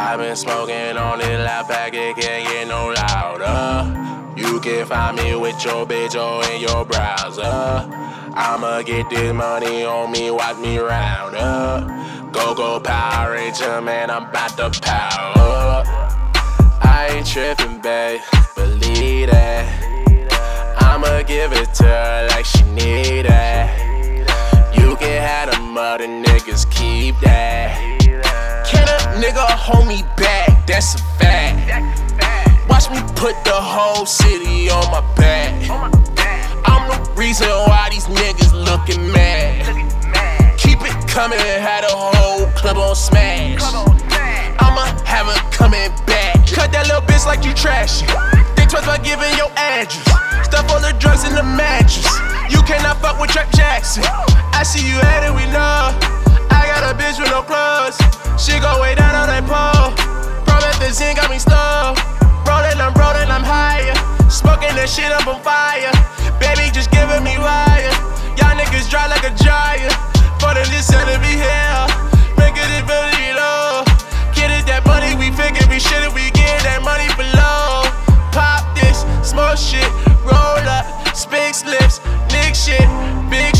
I've been smoking on this loud pack, it can't get no louder. You can find me with your bitch or in your browser. I'ma get this money on me, watch me round up. Go go Power Ranger, man, I'm about to power up. I ain't tripping, babe, believe that. I'ma give it to her like she need it. You can have them other niggas, keep that. Nigga hold me back? That's a fact. Watch me put the whole city on my back. I'm the reason why these niggas looking mad. Keep it coming, had a whole club on smash. I'ma have her coming back. Cut that little bitch like you trashy. Think twice about giving your address. Stuff all the drugs in the mattress. You cannot fuck with Trap Jackson. I see you at we know. I got a bitch with no plugs. She go way down on that pole. Promethazine got me stuck. rollin', I'm rollin', I'm higher. Smoking that shit up on fire. Baby, just giving me wire. Y'all niggas dry like a dryer. For the list, to be here. Make it really low. Get it that money, we figure we shit it, we get that money below. Pop this, smoke shit, roll up, spig slips, nick shit, big